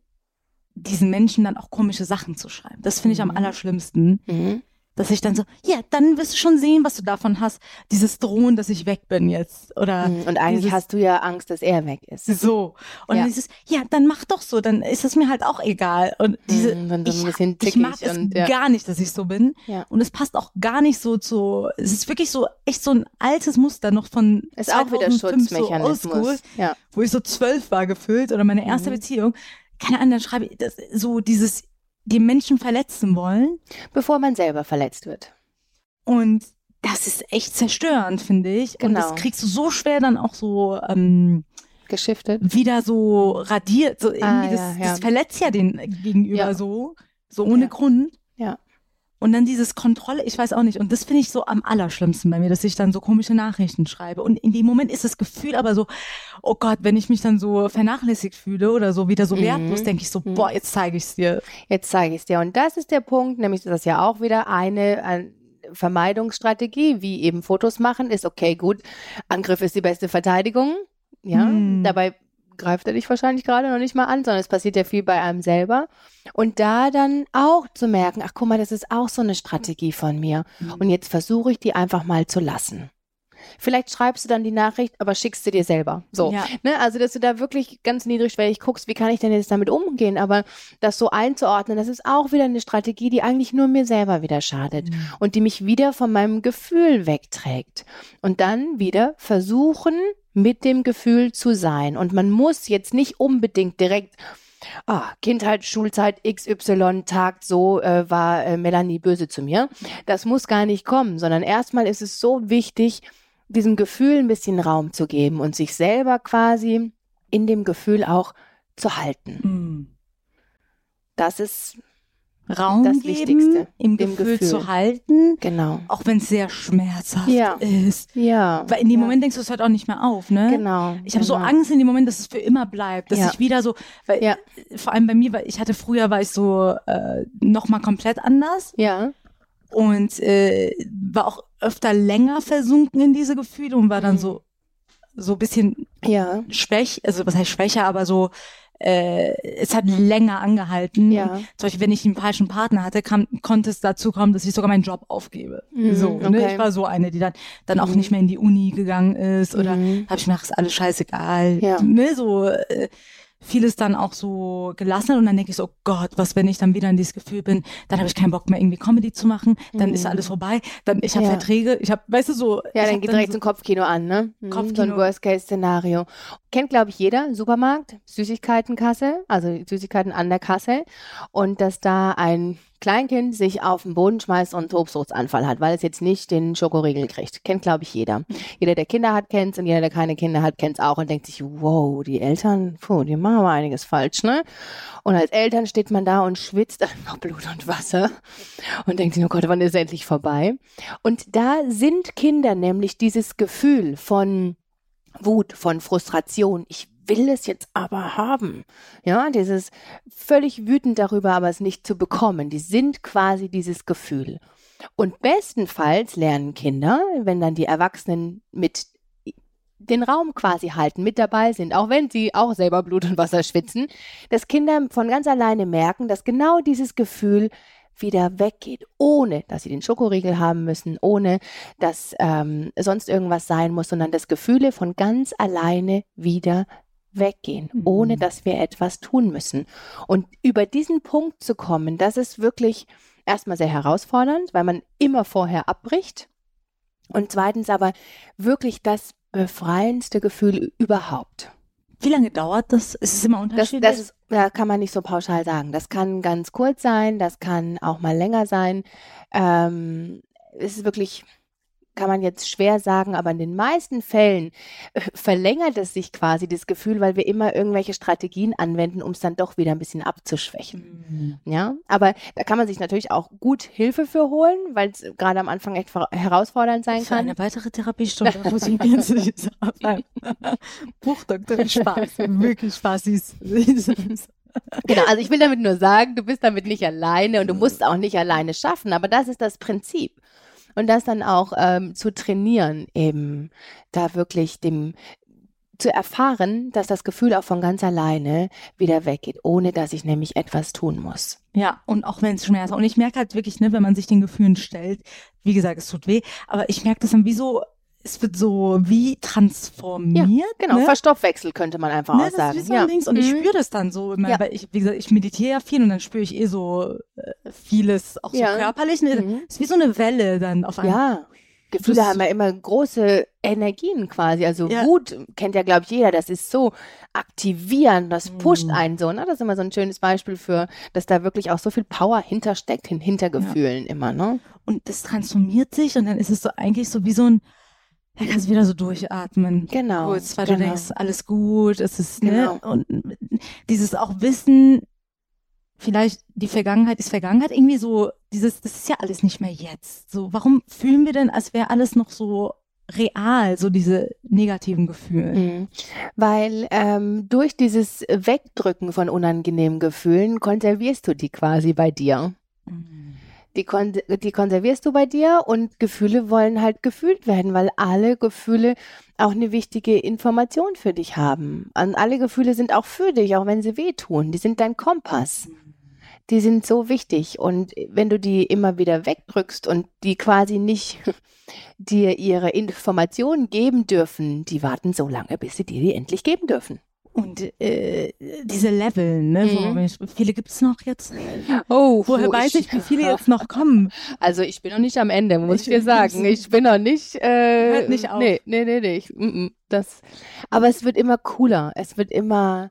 diesen Menschen dann auch komische Sachen zu schreiben. Das finde ich am Mhm. allerschlimmsten. Mhm. Dass ich dann so, ja, dann wirst du schon sehen, was du davon hast. Dieses Drohen, dass ich weg bin jetzt. Oder Mhm. Und eigentlich dieses- hast du ja Angst, dass er weg ist. so. Und Ja. dieses, ja, dann mach doch so, dann ist es mir halt auch egal. Und diese, dann so ein ich, bisschen ich mag es und, ja. gar nicht, dass ich so bin. Ja. Und es passt auch gar nicht so zu, es ist wirklich so, echt so ein altes Muster noch von Ist auch wieder 2005, so Schutzmechanismus. oldschool, ja. wo ich so zwölf war gefühlt oder meine erste Mhm. Beziehung. Keine Ahnung, dann schreibe ich das, so dieses, die Menschen verletzen wollen. Bevor man selber verletzt wird. Und das ist echt zerstörend, finde ich. Und Genau. das kriegst du so schwer dann auch so ähm, Geschiftet. wieder so radiert. So irgendwie Ah, das, ja, ja. das verletzt ja den Gegenüber Ja. so, so ohne. Grund. Ja. Und dann dieses Kontrolle, ich weiß auch nicht. Und das finde ich so am allerschlimmsten bei mir, dass ich dann so komische Nachrichten schreibe. Und in dem Moment ist das Gefühl aber so, oh Gott, wenn ich mich dann so vernachlässigt fühle oder so wieder so Mhm. wertlos, denke ich so, Mhm. boah, jetzt zeige ich es dir. Jetzt zeige ich es dir. Und das ist der Punkt, nämlich das ist ja auch wieder eine, ein Vermeidungsstrategie, wie eben Fotos machen, ist okay, gut. Angriff ist die beste Verteidigung. Ja, Hm. dabei greift er dich wahrscheinlich gerade noch nicht mal an, sondern es passiert ja viel bei einem selber. Und da dann auch zu merken, ach guck mal, das ist auch so eine Strategie von mir. Und jetzt versuche ich die einfach mal zu lassen. Vielleicht schreibst du dann die Nachricht, aber schickst sie dir selber. So. Ja. Ne? Also, dass du da wirklich ganz niedrigschwellig guckst, wie kann ich denn jetzt damit umgehen? Aber das so einzuordnen, das ist auch wieder eine Strategie, die eigentlich nur mir selber wieder schadet und die mich wieder von meinem Gefühl wegträgt. Und dann wieder versuchen, mit dem Gefühl zu sein. Und man muss jetzt nicht unbedingt direkt Ah, Kindheit, Schulzeit, XY, Tag, so äh, war äh, Melanie böse zu mir. Das muss gar nicht kommen, sondern erstmal ist es so wichtig, diesem Gefühl ein bisschen Raum zu geben und sich selber quasi in dem Gefühl auch zu halten. Mhm. Das ist Raum Das geben, Wichtigste, im Gefühl, Gefühl. zu halten, genau. auch wenn es sehr schmerzhaft Ja. ist. Ja. Weil in dem ja. Moment denkst du, es hört auch nicht mehr auf, ne? Genau. Ich habe so genau. Angst in dem Moment, dass es für immer bleibt, dass Ja. ich wieder so, weil Ja. vor allem bei mir, weil ich hatte früher war ich so äh, noch mal komplett anders Ja. und äh, war auch öfter länger versunken in diese Gefühle und war dann Mhm. so so ein bisschen Ja. schwäch, also was heißt schwächer, aber so äh, es hat länger angehalten. Ja. Zum Beispiel, wenn ich einen falschen Partner hatte, kam, konnte es dazu kommen, dass ich sogar meinen Job aufgebe. Mhm, so, ne? okay. Ich war so eine, die dann, dann auch Mhm. nicht mehr in die Uni gegangen ist oder Mhm. habe ich mir gedacht, ist alles scheißegal. Ja. Ne, so äh, vieles dann auch so gelassen und dann denke ich so, oh Gott, was, wenn ich dann wieder in dieses Gefühl bin, dann habe ich keinen Bock mehr irgendwie Comedy zu machen, dann ist Mhm. alles vorbei, dann ich habe Ja. Verträge, ich habe, weißt du so, Ja, dann geht direkt so, zum Kopfkino an, ne? Mhm, So Kopfkino. ein Worst-Case-Szenario. Kennt, glaube ich, jeder. Supermarkt, Süßigkeitenkasse, also Süßigkeiten an der Kasse. Und dass da ein Kleinkind sich auf den Boden schmeißt und einen Tobsuchtsanfall hat, weil es jetzt nicht den Schokoriegel kriegt. Kennt, glaube ich, jeder. Jeder, der Kinder hat, kennt's und jeder, der keine Kinder hat, kennt's auch und denkt sich, wow, die Eltern, puh, die machen aber einiges falsch, ne? Und als Eltern steht man da und schwitzt einfach Blut und Wasser und denkt sich, oh Gott, wann ist es endlich vorbei? Und da sind Kinder nämlich dieses Gefühl von Wut, von Frustration. Ich will es jetzt aber haben. Ja, dieses völlig wütend darüber, aber es nicht zu bekommen. Die sind quasi dieses Gefühl. Und bestenfalls lernen Kinder, wenn dann die Erwachsenen mit den Raum quasi halten, mit dabei sind, auch wenn sie auch selber Blut und Wasser schwitzen, dass Kinder von ganz alleine merken, dass genau dieses Gefühl wieder weggeht, ohne dass sie den Schokoriegel haben müssen, ohne dass ähm, sonst irgendwas sein muss, sondern dass Gefühle von ganz alleine wieder weggehen, Mhm. ohne dass wir etwas tun müssen. Und über diesen Punkt zu kommen, das ist wirklich erstmal sehr herausfordernd, weil man immer vorher abbricht. Und zweitens aber wirklich das befreiendste Gefühl überhaupt. Wie lange dauert das? Ist es immer Das, unterschiedlich? das ist, da kann man nicht so pauschal sagen. Das kann ganz kurz sein, das kann auch mal länger sein. Ähm, es ist wirklich, kann man jetzt schwer sagen, aber in den meisten Fällen äh, verlängert es sich quasi das Gefühl, weil wir immer irgendwelche Strategien anwenden, um es dann doch wieder ein bisschen abzuschwächen. Mhm. Ja, aber da kann man sich natürlich auch gut Hilfe für holen, weil es gerade am Anfang echt herausfordernd sein Für kann. eine weitere Therapiestunde muss ich jetzt nicht sagen. Buchdoktor, Spaß, wirklich Spaß. Ist, Genau, also ich will damit nur sagen, du bist damit nicht alleine und du musst auch nicht alleine schaffen, aber das ist das Prinzip. Und das dann auch ähm, zu trainieren, eben da wirklich dem zu erfahren, dass das Gefühl auch von ganz alleine wieder weggeht, ohne dass ich nämlich etwas tun muss. ja, und auch wenn es schmerzt. Und ich merke halt wirklich, ne, wenn man sich den Gefühlen stellt, wie gesagt, es tut weh, aber ich merke das dann wie so, es wird so wie transformiert. Genau, ne? Verstoffwechsel könnte man einfach Ne, auch das sagen. ist wie so ein Dings und ich Mhm. spüre das dann so. Immer, Ja. weil ich, wie gesagt, ich meditiere ja viel und dann spüre ich eh so äh, vieles, auch so Ja. körperlich. Ne? Mhm. Es ist wie so eine Welle dann auf einmal. Ja. Gefühle Das- haben ja immer große Energien quasi. Also Ja. Wut kennt ja, glaube ich, jeder. Das ist so aktivierend, das pusht Mhm. einen so. Ne? Das ist immer so ein schönes Beispiel für, dass da wirklich auch so viel Power hintersteckt, hin, hinter Gefühlen immer. Ne? Und das transformiert sich und dann ist es so eigentlich so wie so ein, da kannst du wieder so durchatmen. Genau. Kurz, weil genau. du denkst, alles gut, es ist, Genau. ne? Und dieses auch Wissen, vielleicht die Vergangenheit ist Vergangenheit, irgendwie so, dieses, das ist ja alles nicht mehr jetzt. So, warum fühlen wir denn, als wäre alles noch so real, so diese negativen Gefühle? Mhm. Weil ähm, durch dieses Wegdrücken von unangenehmen Gefühlen konservierst du die quasi bei dir. Mhm. Die, kon die konservierst du bei dir und Gefühle wollen halt gefühlt werden, weil alle Gefühle auch eine wichtige Information für dich haben. Und alle Gefühle sind auch für dich, auch wenn sie wehtun. Die sind dein Kompass. Die sind so wichtig. Und wenn du die immer wieder wegdrückst und die quasi nicht dir ihre Informationen geben dürfen, die warten so lange, bis sie dir die endlich geben dürfen. Und äh, diese Level, ne? Mhm. Wo, wie viele gibt es noch jetzt? Oh, Woher weiß ich, wie viele jetzt noch kommen? Also ich bin noch nicht am Ende, muss ich, Ich- dir sagen. Ich bin noch nicht. Äh, Hört nicht auf. Nee, nee, nee, nee. Ich, mm, mm, das, aber es wird immer cooler. Es wird immer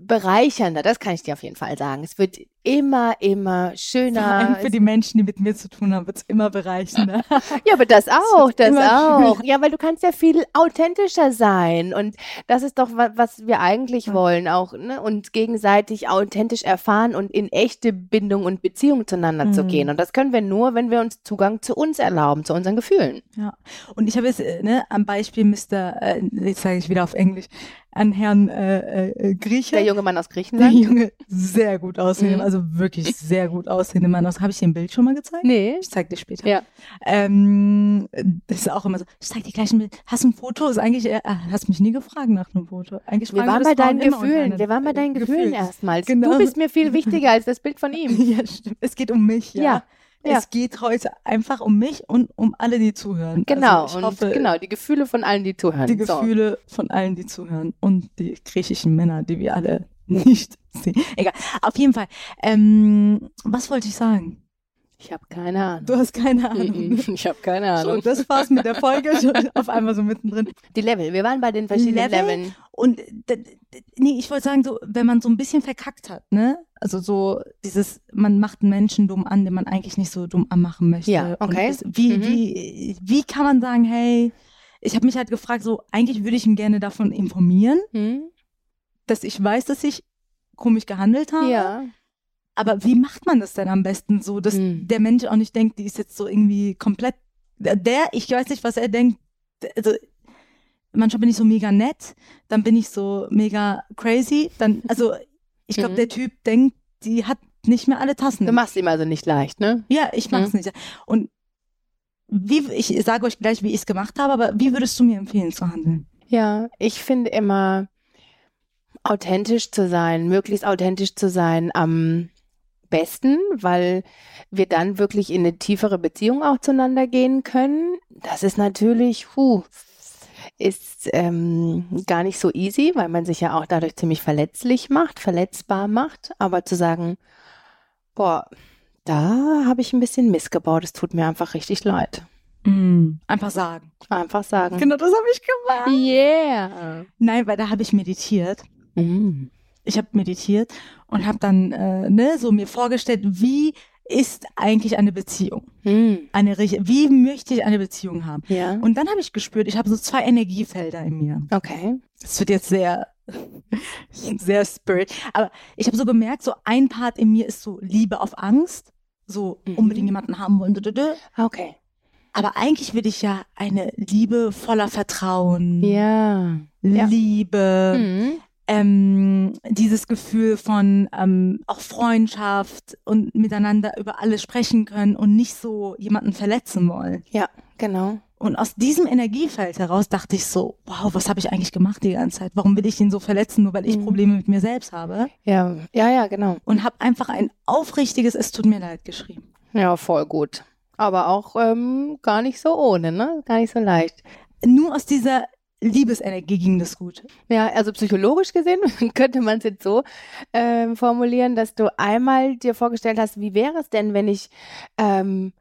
bereichernder. Das kann ich dir auf jeden Fall sagen. Es wird immer, immer Vor schöner. allem für die Menschen, die mit mir zu tun haben, wird es immer bereichender. Ja, aber das auch, das auch. Ja, weil du kannst ja viel authentischer sein. Und das ist doch, wa- was wir eigentlich Ja. wollen, auch, ne? Und gegenseitig authentisch erfahren und in echte Bindung und Beziehung zueinander zu Mhm. gehen. Und das können wir nur, wenn wir uns Zugang zu uns erlauben, zu unseren Gefühlen. Ja. Und ich habe jetzt äh, ne, am Beispiel Mr., äh, jetzt sage ich wieder auf Englisch, an Herrn äh, äh, Grieche. Der junge Mann aus Der Griechenland? junge, sehr gut aussehende, Mhm. also wirklich sehr gut aussehende Mann aus. Habe ich dir ein Bild schon mal gezeigt? Nee. Ich zeig dir später. Ja. Ähm, das ist auch immer so. Ich zeig dir gleich ein Bild. Hast du ein Foto? Ist eigentlich, äh, hast mich nie gefragt nach einem Foto. Eigentlich Wir waren das bei deinen Gefühlen. Wir waren bei deinen äh, Gefühlen Gefühl. erstmals. Genau. Du bist mir viel wichtiger als das Bild von ihm. Ja, stimmt. Es geht um mich, ja. Ja, ja. Es geht heute einfach um mich und um alle, die zuhören. Genau. Also ich und hoffe, genau, die Gefühle von allen, die zuhören. die So. Gefühle von allen, die zuhören und die griechischen Männer, die wir alle nicht sehen. Egal. Auf jeden Fall. Ähm, was wollte ich sagen? Ich habe keine Ahnung. Du hast keine Ahnung. Mhm, Ich habe keine So, Ahnung. das war's mit der Folge. Schon auf einmal so mittendrin. Die Level. Wir waren bei den verschiedenen Level? Leveln. Und nee, ich wollte sagen, so, wenn man so ein bisschen verkackt hat, ne? Also so dieses, man macht einen Menschen dumm an, den man eigentlich nicht so dumm anmachen möchte. Ja, okay. Das, wie, Mhm. wie, wie kann man sagen, hey, ich habe mich halt gefragt, so, eigentlich würde ich ihn gerne davon informieren, Hm? dass ich weiß, dass ich komisch gehandelt habe. Ja. Aber wie macht man das denn am besten so, dass Hm. der Mensch auch nicht denkt, die ist jetzt so irgendwie komplett, der, ich weiß nicht, was er denkt, also manchmal bin ich so mega nett, dann bin ich so mega crazy, dann, also ich glaube, Mhm. der Typ denkt, die hat nicht mehr alle Tassen. Du machst ihm also nicht leicht, ne? ja, ich mach's nicht. Und wie, ich sage euch gleich, wie ich es gemacht habe, aber wie würdest du mir empfehlen zu handeln? Ja, ich finde immer authentisch zu sein, möglichst authentisch zu sein am besten, weil wir dann wirklich in eine tiefere Beziehung auch zueinander gehen können. Das ist natürlich, puh, ist ähm, gar nicht so easy, weil man sich ja auch dadurch ziemlich verletzlich macht, verletzbar macht. Aber zu sagen, boah, da habe ich ein bisschen Mist gebaut, es tut mir einfach richtig leid. Einfach sagen. Einfach sagen. Genau, das habe ich gemacht. Yeah. Nein, weil da habe ich meditiert. Mm. Ich habe meditiert und habe dann äh, ne, so mir vorgestellt, wie ist eigentlich eine Beziehung? Mm. Eine wie möchte ich eine Beziehung haben? Ja. Und dann habe ich gespürt, ich habe so zwei Energiefelder in mir. Okay. Das wird jetzt sehr sehr spirit, aber ich habe so gemerkt, so ein Part in mir ist so Liebe auf Angst, so Mhm. unbedingt jemanden haben wollen. Okay. Aber eigentlich will ich ja eine Liebe voller Vertrauen, Ja. ja. Liebe, Mhm. Ähm, dieses Gefühl von ähm, auch Freundschaft und miteinander über alles sprechen können und nicht so jemanden verletzen wollen. Ja, genau. Und aus diesem Energiefeld heraus dachte ich so, wow, was habe ich eigentlich gemacht die ganze Zeit? Warum will ich ihn so verletzen, nur weil ich Mhm. Probleme mit mir selbst habe? Ja, ja, ja, genau. Und habe einfach ein aufrichtiges Es tut mir leid geschrieben. Ja, voll gut. Aber auch ähm, gar nicht so ohne, ne? Gar nicht so leicht. Nur aus dieser Liebesenergie ging das gut. Ja, also psychologisch gesehen könnte man es jetzt so ähm, formulieren, dass du einmal dir vorgestellt hast, wie wäre es denn, wenn ich ähm,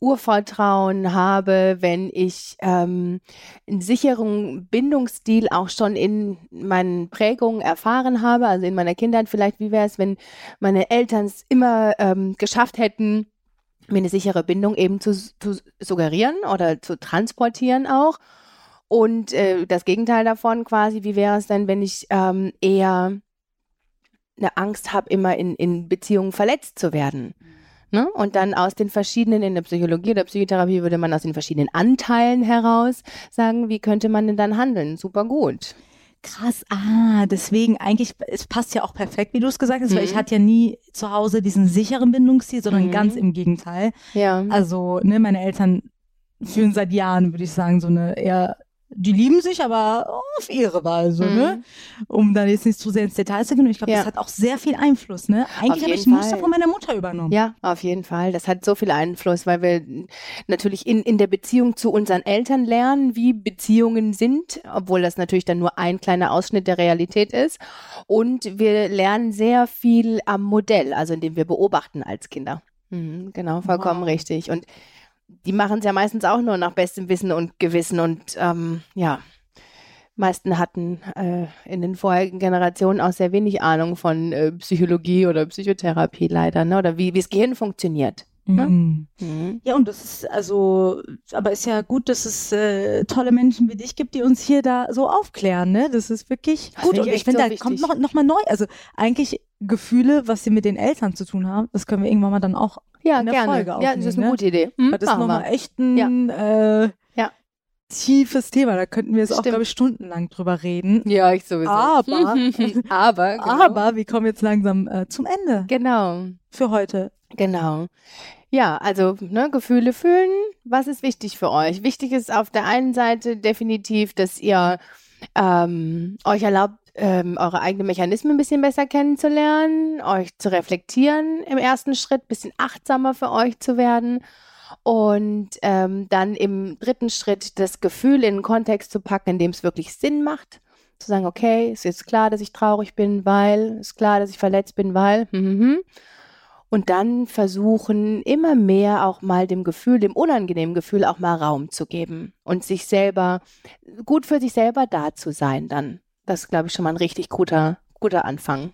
Urvertrauen habe, wenn ich ähm, einen sicheren Bindungsstil auch schon in meinen Prägungen erfahren habe, also in meiner Kindheit vielleicht, wie wäre es, wenn meine Eltern es immer ähm, geschafft hätten, mir eine sichere Bindung eben zu, zu suggerieren oder zu transportieren auch. Und äh, das Gegenteil davon quasi, wie wäre es denn, wenn ich ähm, eher eine Angst habe, immer in, in Beziehungen verletzt zu werden. Ne? Und dann aus den verschiedenen, in der Psychologie oder Psychotherapie würde man aus den verschiedenen Anteilen heraus sagen, wie könnte man denn dann handeln? Super gut. Krass, ah, deswegen eigentlich, es passt ja auch perfekt, wie du es gesagt hast, Mhm. weil ich hatte ja nie zu Hause diesen sicheren Bindungsstil, sondern Mhm. ganz im Gegenteil. Ja. Also, ne, meine Eltern fühlen seit Jahren, würde ich sagen, so eine eher, die lieben sich, aber auf ihre Weise, Mhm. ne? Um dann jetzt nicht zu sehr ins Detail zu gehen. Und ich glaube, Ja. das hat auch sehr viel Einfluss, ne? Eigentlich habe ich Muster Fall. von meiner Mutter übernommen. Ja, auf jeden Fall. Das hat so viel Einfluss, weil wir natürlich in, in der Beziehung zu unseren Eltern lernen, wie Beziehungen sind, obwohl das natürlich dann nur ein kleiner Ausschnitt der Realität ist. Und wir lernen sehr viel am Modell, also indem wir beobachten als Kinder. Mhm, genau, vollkommen Wow. richtig. Und die machen es ja meistens auch nur nach bestem Wissen und Gewissen und ähm, ja. Meisten hatten äh, in den vorherigen Generationen auch sehr wenig Ahnung von äh, Psychologie oder Psychotherapie leider, ne? Oder wie wie das Gehirn funktioniert. Ne? Mhm. Mhm. Ja, und das ist also, aber ist ja gut, dass es äh, tolle Menschen wie dich gibt, die uns hier da so aufklären, ne? Das ist wirklich Das gut. Und ich finde, so da kommt wichtig. noch, noch mal neu. Also eigentlich Gefühle, was sie mit den Eltern zu tun haben, das können wir irgendwann mal dann auch, Ja, in der gerne. Folge ja, das ist aufnehmen, eine ne? gute Idee. Hm, weil das ist nochmal echt ein äh, Ja. tiefes Thema. Da könnten wir jetzt auch, glaube ich, stundenlang drüber reden. Ja, ich sowieso. Aber- aber, genau. Aber wir kommen jetzt langsam äh, zum Ende Genau, für heute. genau. Ja, also ne, Gefühle fühlen. Was ist wichtig für euch? Wichtig ist auf der einen Seite definitiv, dass ihr ähm, euch erlaubt, ähm, eure eigenen Mechanismen ein bisschen besser kennenzulernen, euch zu reflektieren im ersten Schritt, ein bisschen achtsamer für euch zu werden und ähm, dann im dritten Schritt das Gefühl in einen Kontext zu packen, in dem es wirklich Sinn macht. Zu sagen, okay, ist jetzt klar, dass ich traurig bin, weil, ist klar, dass ich verletzt bin, weil, hm, hm, hm. Und dann versuchen, immer mehr auch mal dem Gefühl, dem unangenehmen Gefühl auch mal Raum zu geben und sich selber, gut für sich selber da zu sein dann. Das ist, glaube ich, schon mal ein richtig guter, guter Anfang.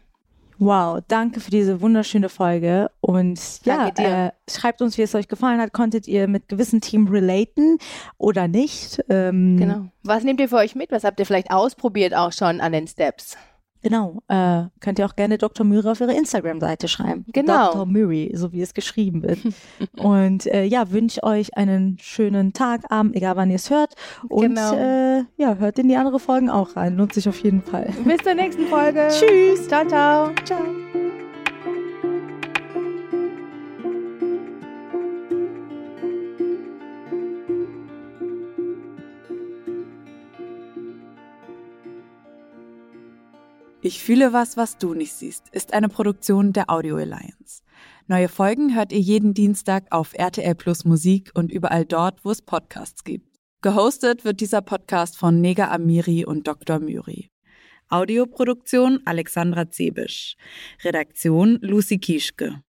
Wow, danke für diese wunderschöne Folge. Und ja, äh, schreibt uns, wie es euch gefallen hat. Konntet ihr mit gewissen Team relaten oder nicht? Ähm, Genau. Was nehmt ihr für euch mit? Was habt ihr vielleicht ausprobiert auch schon an den Steps? Genau. Äh, könnt ihr auch gerne Dr. Müri auf ihre Instagram-Seite schreiben. Genau. Dr. Müri, so wie es geschrieben wird. Und äh, ja, wünsche euch einen schönen Tag, Abend, egal wann ihr es hört. Und Genau. äh, ja, hört in die andere Folgen auch rein. Lohnt sich auf jeden Fall. Bis zur nächsten Folge. Tschüss. Ciao, ciao. Ciao. Ich fühle was, was du nicht siehst, ist eine Produktion der Audio Alliance. Neue Folgen hört ihr jeden Dienstag auf RTL Plus Musik und überall dort, wo es Podcasts gibt. Gehostet wird dieser Podcast von Nega Amiri und Dr. Myri. Audioproduktion Alexandra Zebisch. Redaktion Lucy Kieschke.